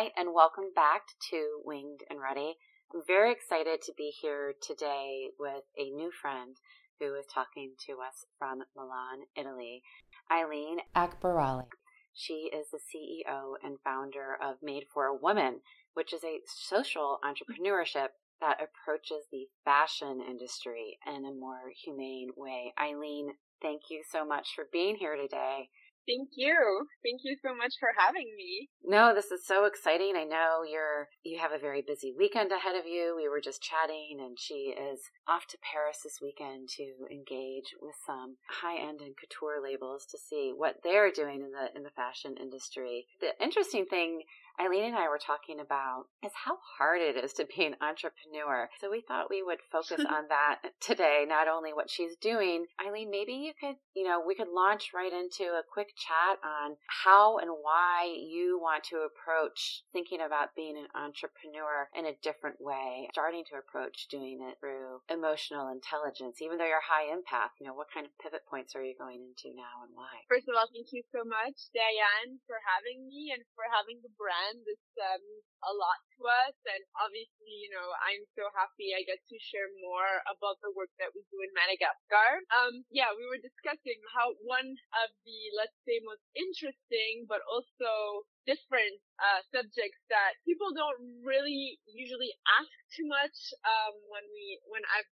Hi, and welcome back to Winged and Ready. I'm very excited to be here today with a new friend who is talking to us from Milan, Italy, Eileen Akbaraly. She is the CEO and founder of Made for a Woman, which is a social entrepreneurship that approaches the fashion industry in a more humane way. Eileen, thank you so much for being here today. Thank you. Thank you so much for having me. No, this is so exciting. I know you're you have a very busy weekend ahead of you. We were just chatting and she is off to Paris this weekend to engage with some high-end and couture labels to see what they're doing in the in the fashion industry. The interesting thing Eileen and I were talking about is how hard it is to be an entrepreneur. So we thought we would focus on that today, not only what she's doing. Eileen, maybe you could, you know, we could launch right into a quick chat on how and why you want to approach thinking about being an entrepreneur in a different way, starting to approach doing it through emotional intelligence, even though you're high empath, you know, what kind of pivot points are you going into now and why? First of all, thank you so much, Diane, for having me and for having the brand this uh, means a lot to us. And obviously, you know, I'm so happy I get to share more about the work that we do in Madagascar. Um, yeah, we were discussing how one of the, let's say, most interesting, but also different uh, subjects that people don't really usually ask too much um, when we when I've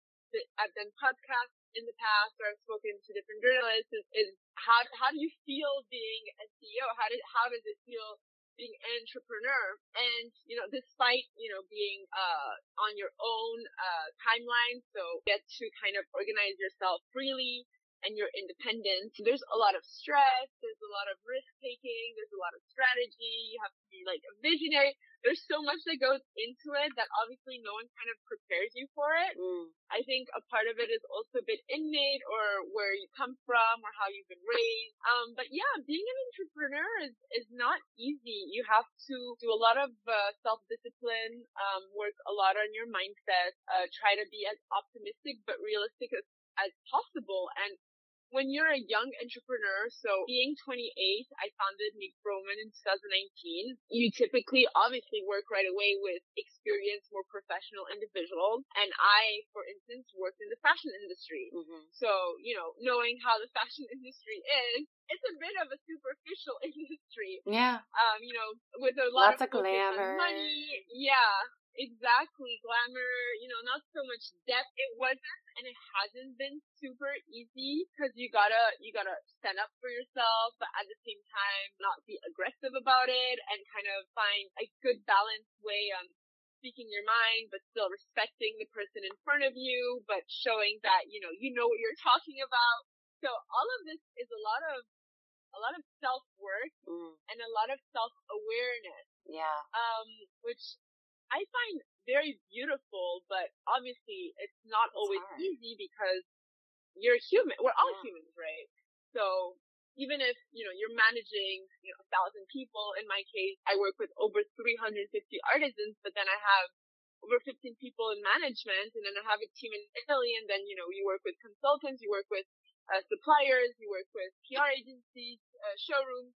I've done podcasts in the past or I've spoken to different journalists is, is how how do you feel being a CEO? How did how does it feel being an entrepreneur and you know despite you know being uh on your own uh timeline so get to kind of organize yourself freely and you're independent. There's a lot of stress, there's a lot of risk taking, there's a lot of strategy, you have to be like a visionary. There's so much that goes into it that obviously no one kind of prepares you for it. Mm. I think a part of it is also a bit innate or where you come from or how you've been raised. Um, but yeah, being an entrepreneur is, is not easy. You have to do a lot of uh, self-discipline, um, work a lot on your mindset, uh, try to be as optimistic but realistic as as possible. And when you're a young entrepreneur, so being 28, I founded Made for a Woman in 2019. You typically obviously work right away with experienced, more professional individuals. And I, for instance, worked in the fashion industry. Mm-hmm. So, you know, knowing how the fashion industry is, it's a bit of a superficial industry. Yeah. Um, you know, with a lot Lots of, of glamour. money. Yeah. Exactly. Glamour, you know, not so much depth. It wasn't and it hasn't been super easy because you gotta, you gotta stand up for yourself, but at the same time not be aggressive about it and kind of find a good balanced way on speaking your mind, but still respecting the person in front of you, but showing that, you know, you know what you're talking about. So all of this is a lot of a lot of self work mm. and a lot of self awareness. Yeah. Um, which I find very beautiful, but obviously it's not it's always hard. easy because you're human. We're all yeah. humans, right? So even if, you know, you're managing, you know, a thousand people, in my case, I work with over 350 artisans, but then I have over 15 people in management and then I have a team in Italy and then, you know, you work with consultants, you work with uh, suppliers, you work with PR agencies, uh, showrooms.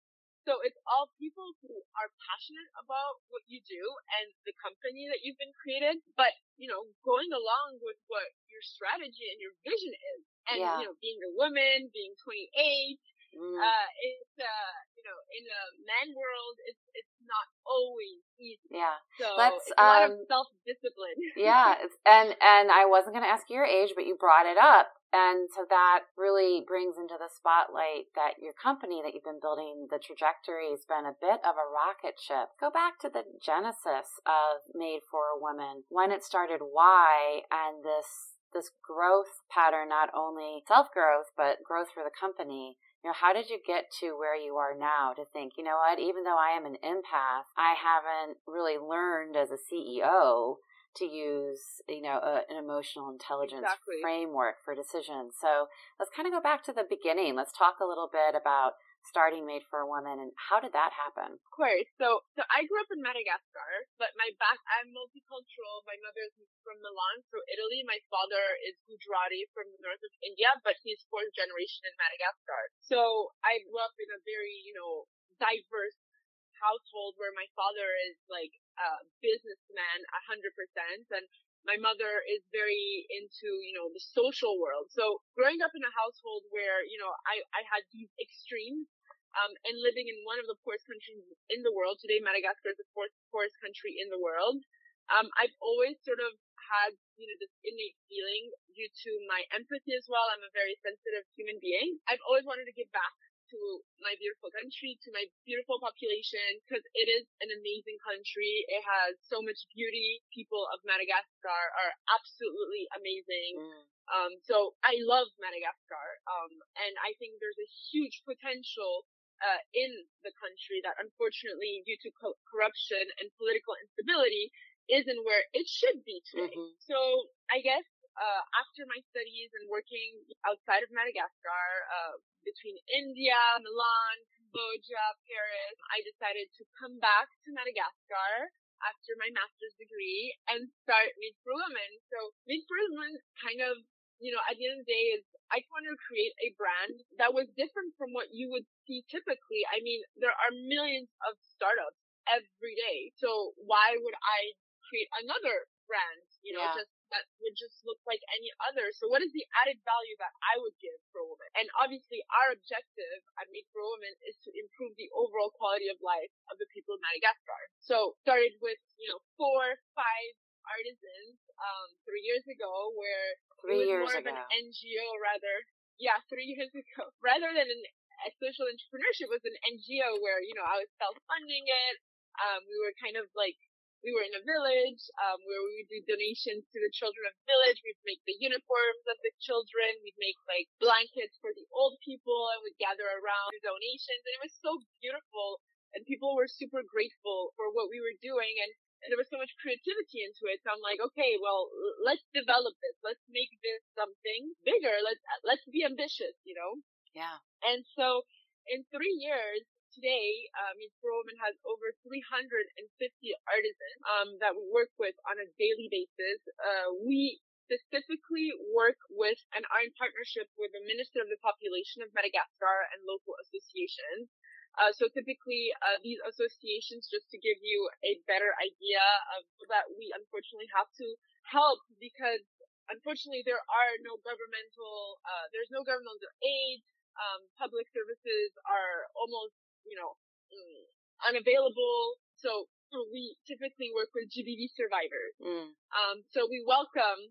So it's all people who are passionate about what you do and the company that you've been created, but you know, going along with what your strategy and your vision is. And yeah. you know, being a woman, being 28, Mm. Uh, it's, uh, you know, in a man world, it's, it's not always easy. Yeah. So Let's, it's a lot of um, self-discipline. yeah. and, and I wasn't going to ask your age, but you brought it up. And so that really brings into the spotlight that your company that you've been building, the trajectory has been a bit of a rocket ship. Go back to the genesis of Made for a Woman, when it started, why, and this this growth pattern, not only self growth, but growth for the company. You know, how did you get to where you are now to think, you know what, even though I am an empath, I haven't really learned as a CEO to use, you know, a, an emotional intelligence exactly. framework for decisions. So let's kind of go back to the beginning. Let's talk a little bit about starting Made for a Woman and how did that happen? Of course. So, so I grew up in Madagascar, but my back, I'm multicultural. My mother is from Milan, so Italy. My father is Gujarati from the north of India, but he's fourth generation in Madagascar. So I grew up in a very, you know, diverse household where my father is like a businessman a hundred percent and my mother is very into, you know, the social world. So growing up in a household where, you know, I, I had these extremes, um, and living in one of the poorest countries in the world, today Madagascar is the fourth poorest country in the world, um, I've always sort of had, you know, this innate feeling due to my empathy as well. I'm a very sensitive human being. I've always wanted to give back to my beautiful country, to my beautiful population, because it is an amazing country. It has so much beauty. People of Madagascar are absolutely amazing. Mm. Um, so I love Madagascar. Um, and I think there's a huge potential uh, in the country that unfortunately due to co- corruption and political instability isn't where it should be today. Mm-hmm. So I guess uh, after my studies and working outside of Madagascar, uh, between India, Milan, Cambodia, Paris, I decided to come back to Madagascar after my master's degree and start Made for Women. So Made for Women kind of, you know, at the end of the day is I wanted to create a brand that was different from what you would see typically. I mean, there are millions of startups every day. So why would I create another brand, you know, yeah. just that would just look like any other. So what is the added value that I would give for a woman? And obviously our objective at Made for Women is to improve the overall quality of life of the people of Madagascar. So started with, you know, four, five artisans, um, three years ago where three it was years more ago. of an NGO rather. Yeah, three years ago. Rather than an, a social entrepreneurship was an NGO where, you know, I was self-funding it. Um, we were kind of like we were in a village um, where we would do donations to the children of the village. We'd make the uniforms of the children. We'd make like blankets for the old people, and we'd gather around the donations. And it was so beautiful, and people were super grateful for what we were doing. And, and there was so much creativity into it. So I'm like, okay, well, let's develop this. Let's make this something bigger. Let's let's be ambitious, you know. Yeah. And so in three years, today, um, Made for has over 350 artisans um, that we work with on a daily basis. Uh, we specifically work with and are in partnership with the Minister of the Population of Madagascar and local associations. Uh, so typically, uh, these associations, just to give you a better idea of that we unfortunately have to help because unfortunately there are no governmental, uh, there's no governmental aid. Um, public services are almost you know, mm, unavailable. So we typically work with GBV survivors. Mm. Um, so we welcome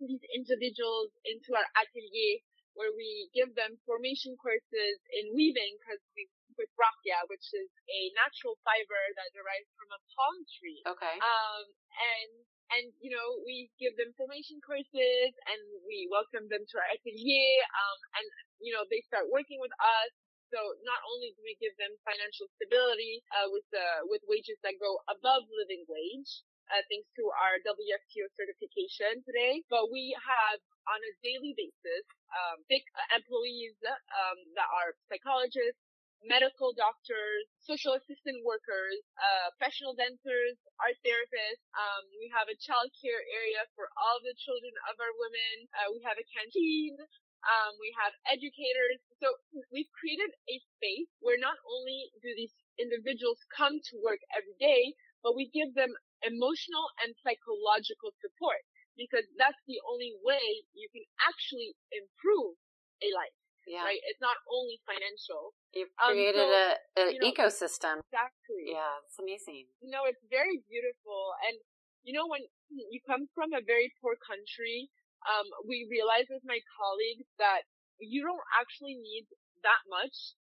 these individuals into our atelier where we give them formation courses in weaving because we with raffia, which is a natural fiber that derives from a palm tree. Okay. Um, and and you know we give them formation courses and we welcome them to our atelier. Um, and you know they start working with us so not only do we give them financial stability uh, with uh, with wages that go above living wage, uh, thanks to our WFTO certification today, but we have on a daily basis um, big employees um, that are psychologists, medical doctors, social assistant workers, uh, professional dancers, art therapists. Um, we have a child care area for all the children of our women. Uh, we have a canteen. Um, we have educators. So we've created a space where not only do these individuals come to work every day, but we give them emotional and psychological support because that's the only way you can actually improve a life. Yeah. Right? It's not only financial. You've created um, so, a, an you know, ecosystem. Exactly. Yeah, it's amazing. You know, it's very beautiful. And, you know, when you come from a very poor country, um, we realized with my colleagues that you don't actually need that much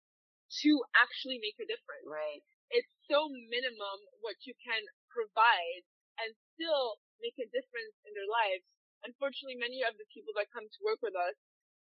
to actually make a difference. Right. It's so minimum what you can provide and still make a difference in their lives. Unfortunately, many of the people that come to work with us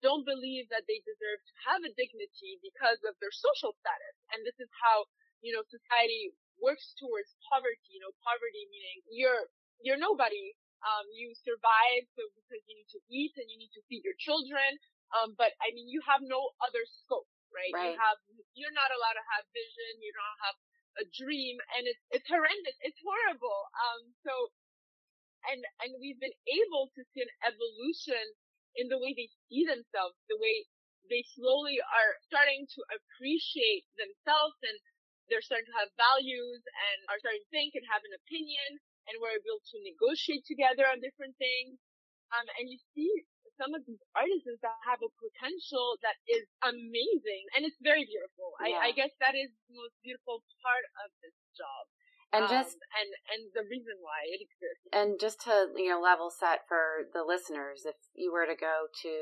don't believe that they deserve to have a dignity because of their social status. And this is how, you know, society works towards poverty, you know, poverty meaning you're, you're nobody um, you survive so because you need to eat and you need to feed your children. Um, but I mean, you have no other scope, right? right? You have, you're not allowed to have vision. You don't have a dream and it's, it's horrendous. It's horrible. Um, so, and, and we've been able to see an evolution in the way they see themselves, the way they slowly are starting to appreciate themselves and they're starting to have values and are starting to think and have an opinion and we're able to negotiate together on different things. Um, and you see some of these artisans that have a potential that is amazing and it's very beautiful. Yeah. I, I, guess that is the most beautiful part of this job. And um, just and and the reason why it exists. And just to you know level set for the listeners, if you were to go to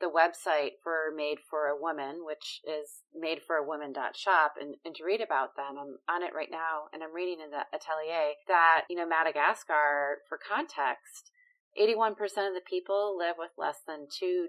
the website for Made for a Woman, which is madeforawoman.shop, and, and to read about them. I'm on it right now, and I'm reading in the atelier that, you know, Madagascar, for context, 81% of the people live with less than $2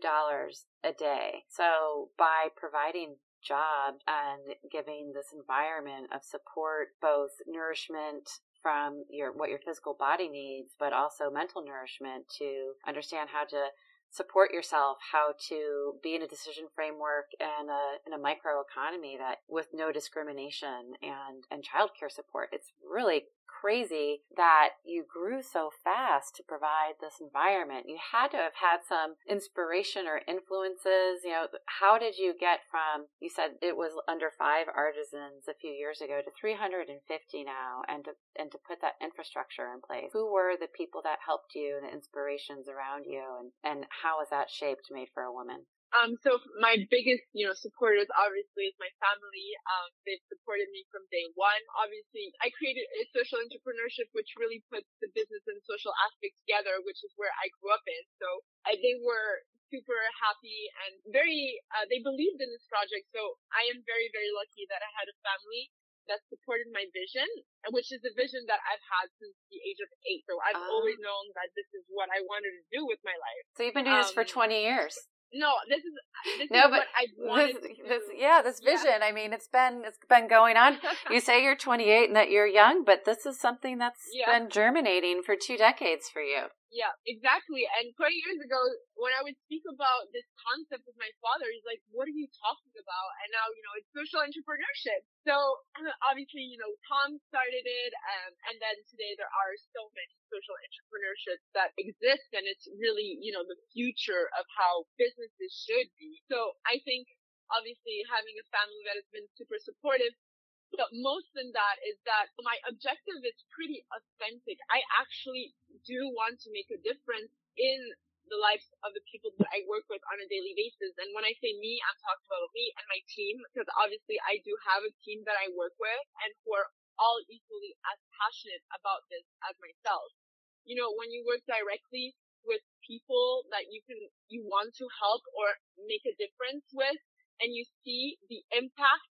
a day. So by providing jobs and giving this environment of support, both nourishment from your what your physical body needs, but also mental nourishment to understand how to support yourself, how to be in a decision framework and a, in a micro economy that with no discrimination and, and childcare support. It's really crazy that you grew so fast to provide this environment. You had to have had some inspiration or influences. You know, how did you get from, you said it was under five artisans a few years ago to 350 now and to, and to put that infrastructure in place? Who were the people that helped you the inspirations around you and, and how was that shaped Made for a Woman? Um, so my biggest, you know, supporters obviously is my family. Um, they've supported me from day one. Obviously, I created a social entrepreneurship which really puts the business and social aspect together, which is where I grew up in. So I, they were super happy and very, uh, they believed in this project. So I am very, very lucky that I had a family that supported my vision, which is a vision that I've had since the age of eight. So I've um, always known that this is what I wanted to do with my life. So you've been doing this for um, 20 years. No, this is this no, is but this, this, yeah, this vision. Yeah. I mean, it's been it's been going on. you say you're 28 and that you're young, but this is something that's yeah. been germinating for two decades for you. Yeah, exactly. And 20 years ago, when I would speak about this concept with my father, he's like, what are you talking about? And now, you know, it's social entrepreneurship. So obviously, you know, Tom started it. Um, and then today there are so many social entrepreneurships that exist. And it's really, you know, the future of how businesses should be. So I think obviously having a family that has been super supportive but most than that is that my objective is pretty authentic. I actually do want to make a difference in the lives of the people that I work with on a daily basis. And when I say me, I'm talking about me and my team, because obviously I do have a team that I work with and who are all equally as passionate about this as myself. You know, when you work directly with people that you can, you want to help or make a difference with, and you see the impact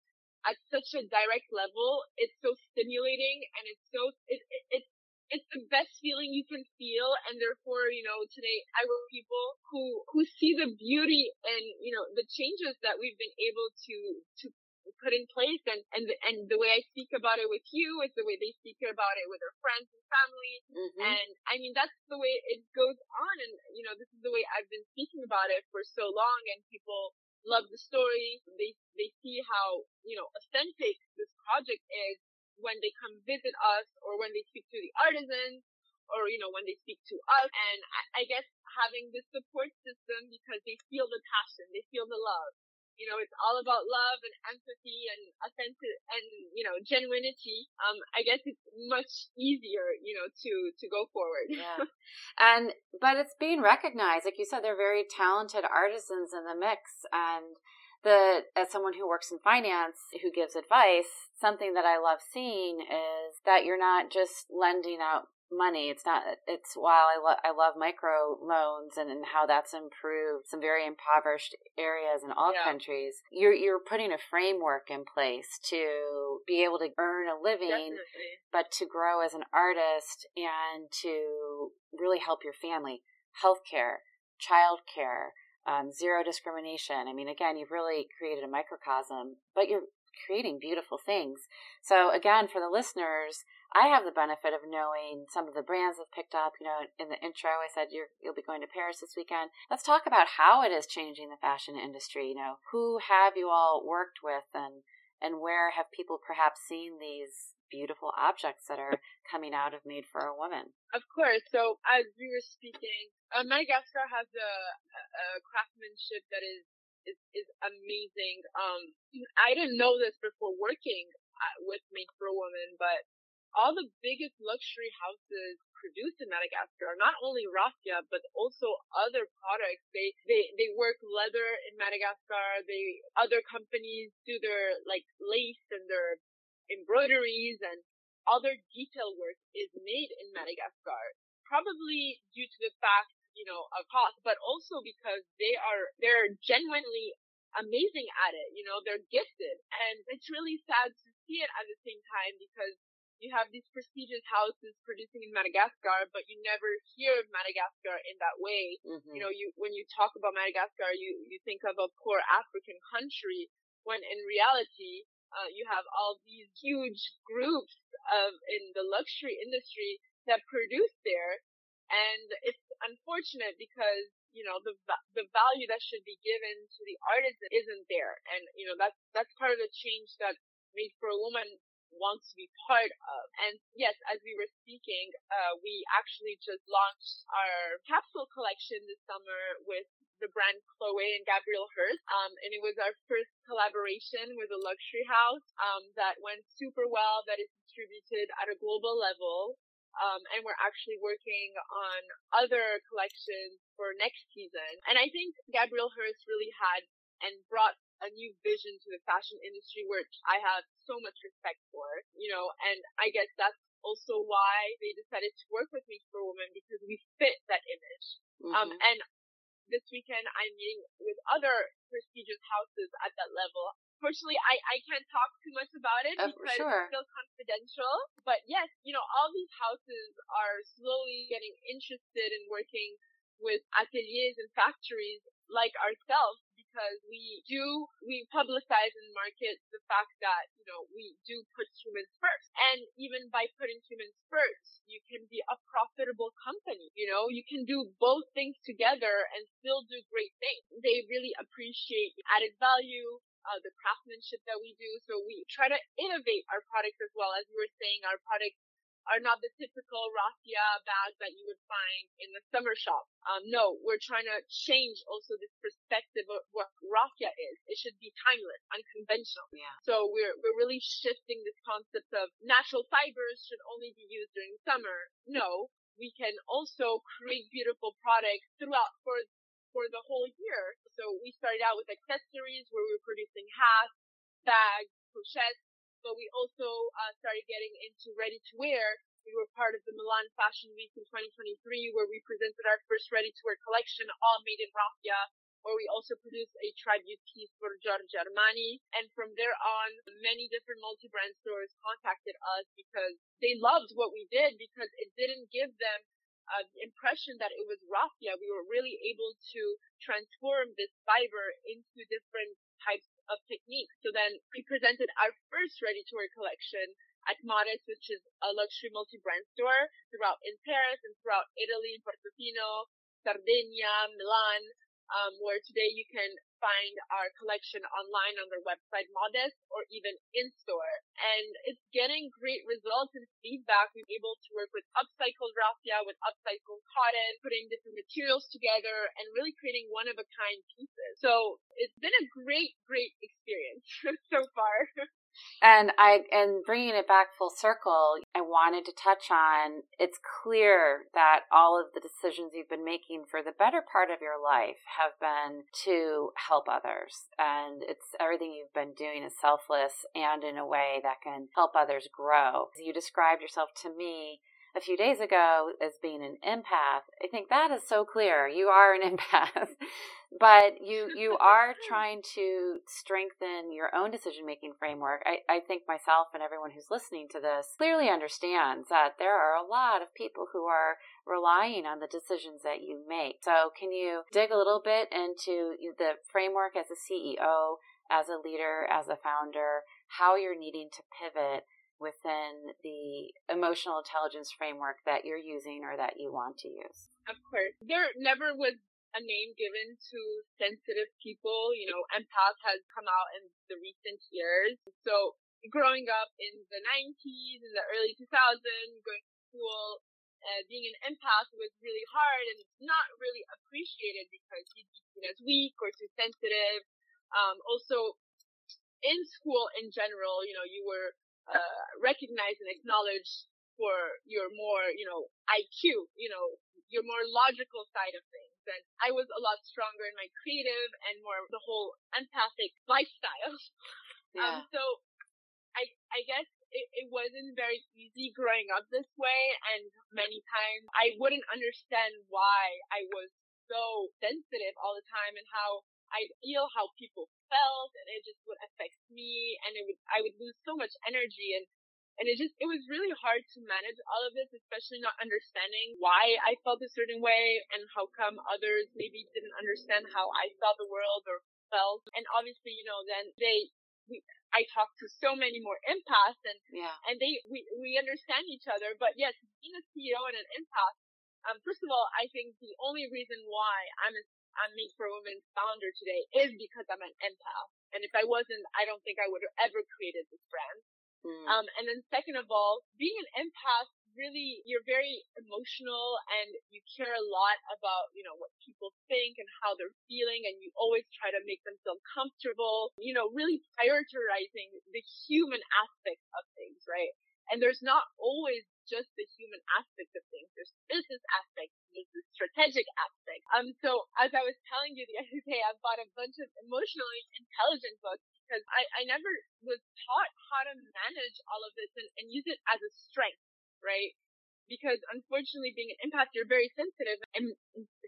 at such a direct level. It's so stimulating and it's so, it, it, it's, it's the best feeling you can feel and therefore, you know, today I work with people who, who see the beauty and, you know, the changes that we've been able to, to put in place and, and, and the way I speak about it with you is the way they speak about it with their friends and family. Mm-hmm. And I mean, that's the way it goes on. And, you know, this is the way I've been speaking about it for so long and people love the story. They they see how you know authentic this project is when they come visit us or when they speak to the artisans or you know when they speak to us. And I, I guess having this support system because they feel the passion, they feel the love you know, it's all about love and empathy and authentic and, you know, genuinity. Um, I guess it's much easier, you know, to, to go forward. yeah. And, but it's being recognized. Like you said, they're very talented artisans in the mix. And the, as someone who works in finance, who gives advice, something that I love seeing is that you're not just lending out money. It's not. It's while I love I love micro loans and, and how that's improved some very impoverished areas in all yeah. countries. You're you're putting a framework in place to be able to earn a living, Definitely. but to grow as an artist and to really help your family. Healthcare, childcare, um, zero discrimination. I mean, again, you've really created a microcosm, but you're creating beautiful things. So again, for the listeners, I have the benefit of knowing some of the brands I've picked up. You know, in the intro, I said you will be going to Paris this weekend. Let's talk about how it is changing the fashion industry. You know, who have you all worked with, and and where have people perhaps seen these beautiful objects that are coming out of Made for a Woman? Of course. So as we were speaking, uh, Madagascar has a, a craftsmanship that is is, is amazing. Um, I didn't know this before working uh, with Made for a Woman, but all the biggest luxury houses produced in Madagascar, are not only raffia, but also other products. They, they, they work leather in Madagascar. They, other companies do their like lace and their embroideries and other detail work is made in Madagascar. Probably due to the fact, you know, of cost, but also because they are, they're genuinely amazing at it. You know, they're gifted. And it's really sad to see it at the same time because you have these prestigious houses producing in Madagascar, but you never hear of Madagascar in that way. Mm-hmm. You know, you when you talk about Madagascar, you you think of a poor African country, when in reality, uh, you have all these huge groups of in the luxury industry that produce there, and it's unfortunate because you know the the value that should be given to the artisan isn't there, and you know that's that's part of the change that made for a woman wants to be part of. And yes, as we were speaking, uh, we actually just launched our capsule collection this summer with the brand Chloe and Gabriela Hearst. Um, and it was our first collaboration with a luxury house, um, that went super well, that is distributed at a global level. Um, and we're actually working on other collections for next season. And I think Gabriela Hearst really had and brought a new vision to the fashion industry, which I have so much respect for, you know, and I guess that's also why they decided to work with me for women because we fit that image. Um, mm-hmm. Um, and this weekend I'm meeting with other prestigious houses at that level. Fortunately, I, I can't talk too much about it oh, because sure. it's still confidential. But yes, you know, all these houses are slowly getting interested in working with ateliers and factories like ourselves because we do, we publicize and market the fact that, you know, we do put humans first. And even by putting humans first, you can be a profitable company. You know, you can do both things together and still do great things. They really appreciate added value, uh, the craftsmanship that we do. So we try to innovate our products as well. As we were saying, our products are not the typical raffia bags that you would find in the summer shop. Um, no, we're trying to change also this perspective of what raffia is. It should be timeless, unconventional. Yeah. So we're, we're really shifting this concept of natural fibers should only be used during summer. No, we can also create beautiful products throughout for, for the whole year. So we started out with accessories where we were producing hats, bags, pochettes, but we also uh, started getting into ready to wear. We were part of the Milan Fashion Week in 2023, where we presented our first ready to wear collection, all made in raffia. Where we also produced a tribute piece for Giorgio Armani. And from there on, many different multi-brand stores contacted us because they loved what we did because it didn't give them uh, the impression that it was raffia. We were really able to transform this fiber into different types of techniques. So then we presented our first ready-to-wear collection at Modes, which is a luxury multi-brand store throughout in Paris and throughout Italy, Portofino, Sardinia, Milan, um, where today you can find our collection online on their website Modes or even in store. And it's getting great results and feedback. We're able to work with upcycled raffia, with upcycled cotton, putting different materials together and really creating one of a kind pieces. So it's been a great, great experience so far. And I and bringing it back full circle, I wanted to touch on it's clear that all of the decisions you've been making for the better part of your life have been to help others. And it's everything you've been doing is selfless and in a way that can help others grow. You described yourself to me a few days ago as being an empath. I think that is so clear. You are an empath. But you you are trying to strengthen your own decision making framework. I, I think myself and everyone who's listening to this clearly understands that there are a lot of people who are relying on the decisions that you make. So can you dig a little bit into the framework as a CEO, as a leader, as a founder, how you're needing to pivot within the emotional intelligence framework that you're using or that you want to use? Of course. There never was a name given to sensitive people. You know, empath has come out in the recent years. So growing up in the 90s, in the early 2000s, going to school, uh, being an empath was really hard and not really appreciated because you'd be seen as weak or too sensitive. Um, also, in school in general, you know, you were uh, recognized and acknowledged for your more, you know, IQ, you know, your more logical side of things. And I was a lot stronger in my creative and more the whole empathic lifestyle. Um, yeah. Um, so I, I guess it, it wasn't very easy growing up this way. And many times I wouldn't understand why I was so sensitive all the time and how I'd feel how people felt and it just would affect me and it would, I would lose so much energy and and it just, it was really hard to manage all of this, especially not understanding why I felt a certain way and how come others maybe didn't understand how I saw the world or felt. And obviously, you know, then they, we, I talk to so many more empaths and, yeah. and they, we, we understand each other. But yes, being a CEO and an empath, um, first of all, I think the only reason why I'm a I'm Make for Women founder today is because I'm an empath. And if I wasn't, I don't think I would have ever created this brand. Mm. Um, and then second of all, being an empath, really, you're very emotional and you care a lot about, you know, what people think and how they're feeling and you always try to make them feel comfortable, you know, really prioritizing the human aspect of things, right? And there's not always just the human aspect of things. There's business aspects, there's the strategic aspect. Um, so as I was telling you the other day, I bought a bunch of emotionally intelligent books because I, I never was taught how to manage all of this and, and use it as a strength, right? Because unfortunately being an empath, you're very sensitive and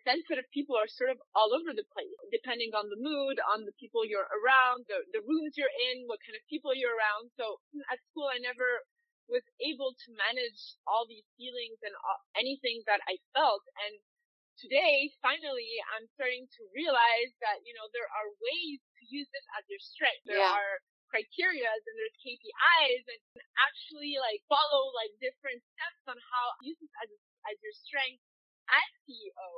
sensitive people are sort of all over the place, depending on the mood, on the people you're around, the, the rooms you're in, what kind of people you're around. So at school, I never was able to manage all these feelings and all, anything that I felt. And today, finally, I'm starting to realize that, you know, there are ways to use this as your strength. There yeah. are criteria and there's KPIs and actually like follow like different steps on how to use this as, as your strength as CEO.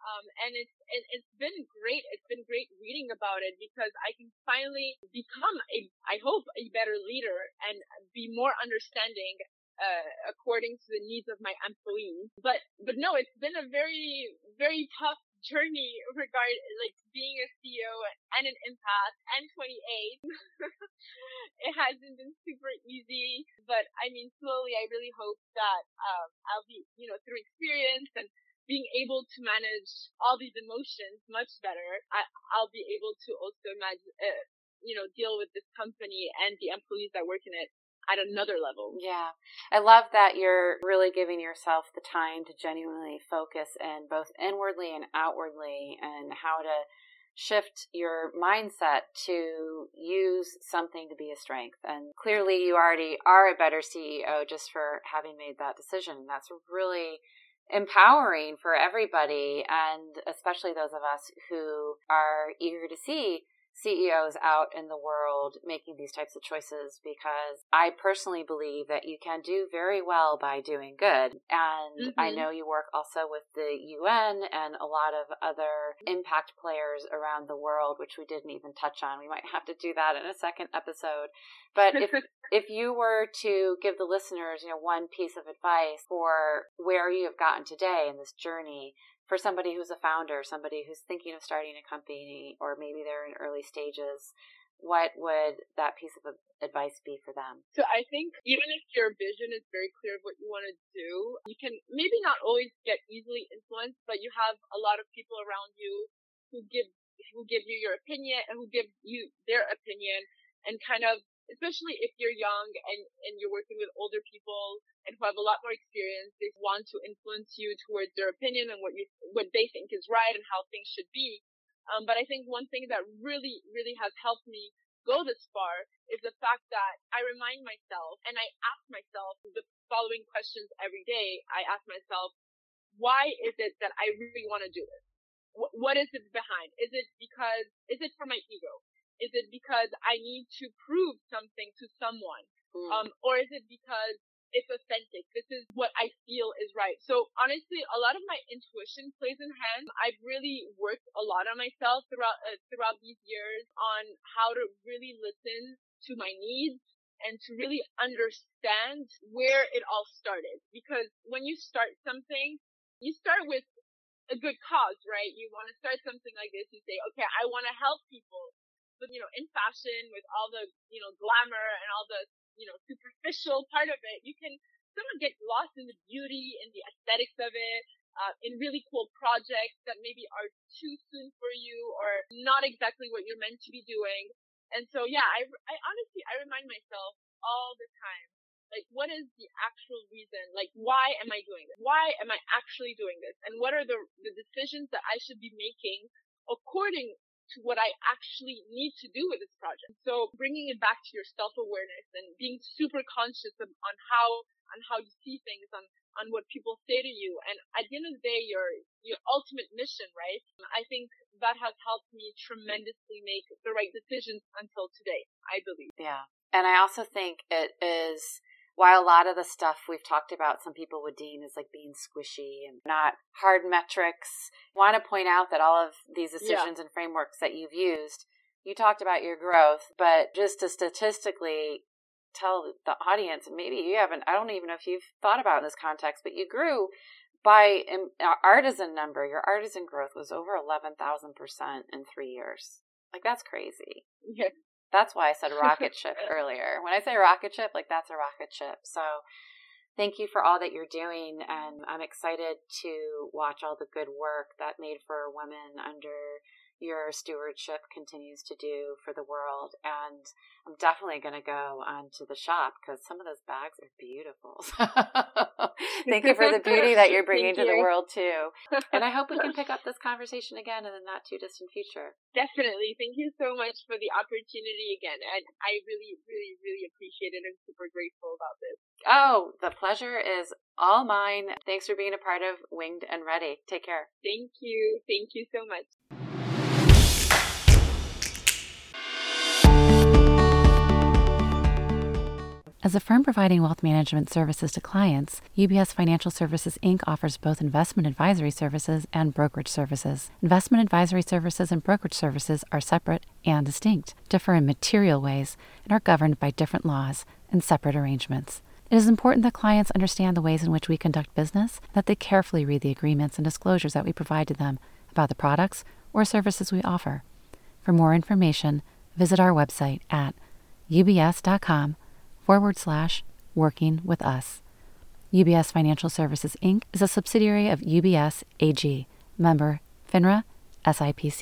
Um, and it's it, it's been great. It's been great reading about it because I can finally become a, I hope, a better leader and be more understanding uh, according to the needs of my employees. But but no, it's been a very very tough journey regard like being a CEO and an empath and 28. it hasn't been super easy, but I mean slowly I really hope that um, I'll be you know through experience and being able to manage all these emotions much better, I, will be able to also imagine, uh, you know, deal with this company and the employees that work in it at another level. Yeah. I love that you're really giving yourself the time to genuinely focus and both inwardly and outwardly and how to shift your mindset to use something to be a strength. And clearly you already are a better CEO just for having made that decision. That's really empowering for everybody and especially those of us who are eager to see CEOs out in the world making these types of choices because I personally believe that you can do very well by doing good. And mm-hmm. I know you work also with the UN and a lot of other impact players around the world, which we didn't even touch on. We might have to do that in a second episode. But if if you were to give the listeners, you know, one piece of advice for where you have gotten today in this journey, for somebody who's a founder, somebody who's thinking of starting a company, or maybe they're in early stages, what would that piece of advice be for them? So I think even if your vision is very clear of what you want to do, you can maybe not always get easily influenced, but you have a lot of people around you who give who give you your opinion and who give you their opinion and kind of especially if you're young and, and you're working with older people and who have a lot more experience, they want to influence you towards their opinion and what you, what they think is right and how things should be. Um, but I think one thing that really, really has helped me go this far is the fact that I remind myself and I ask myself the following questions every day. I ask myself, why is it that I really want to do this? what is it behind? Is it because, is it for my ego? Is it because I need to prove something to someone? Mm. Um, or is it because it's authentic. This is what I feel is right. So honestly, a lot of my intuition plays in hand. I've really worked a lot on myself throughout uh, throughout these years on how to really listen to my needs and to really understand where it all started. Because when you start something, you start with a good cause, right? You want to start something like this. You say, okay, I want to help people but you know, in fashion with all the, you know, glamour and all the, you know, superficial part of it. You can sort of get lost in the beauty and the aesthetics of it, uh, in really cool projects that maybe are too soon for you or not exactly what you're meant to be doing. And so, yeah, I, I honestly, I remind myself all the time, like, what is the actual reason? Like, why am I doing this? Why am I actually doing this? And what are the, the decisions that I should be making according to what I actually need to do with this project. So bringing it back to your self-awareness and being super conscious of, on how, on how you see things, on, on what people say to you. And at the end of the day, your, your ultimate mission, right? I think that has helped me tremendously make the right decisions until today, I believe. Yeah. And I also think it is while a lot of the stuff we've talked about, some people would deem as like being squishy and not hard metrics, want to point out that all of these decisions yeah. and frameworks that you've used, you talked about your growth, but just to statistically tell the audience, and maybe you haven't, I don't even know if you've thought about in this context, but you grew by uh, artisan number, your artisan growth was over 11,000% in three years. Like that's crazy. Yeah. That's why I said rocket ship earlier. When I say rocket ship, like that's a rocket ship. So thank you for all that you're doing. And I'm excited to watch all the good work that Made for Women under your stewardship continues to do for the world. And I'm definitely going to go onto the shop because some of those bags are beautiful. Thank you for the beauty that you're bringing to the world too. And I hope we can pick up this conversation again in the not too distant future. Definitely. Thank you so much for the opportunity again. And I really, really, really appreciate it. I'm super grateful about this. Oh, the pleasure is all mine. Thanks for being a part of Winged and Ready. Take care. Thank you. Thank you so much. As a firm providing wealth management services to clients, UBS Financial Services Inc. offers both investment advisory services and brokerage services. Investment advisory services and brokerage services are separate and distinct, differ in material ways, and are governed by different laws and separate arrangements. It is important that clients understand the ways in which we conduct business, that they carefully read the agreements and disclosures that we provide to them about the products or services we offer. For more information, visit our website at ubs.com forward slash working with us. UBS Financial Services Inc. is a subsidiary of UBS AG, member FINRA SIPC.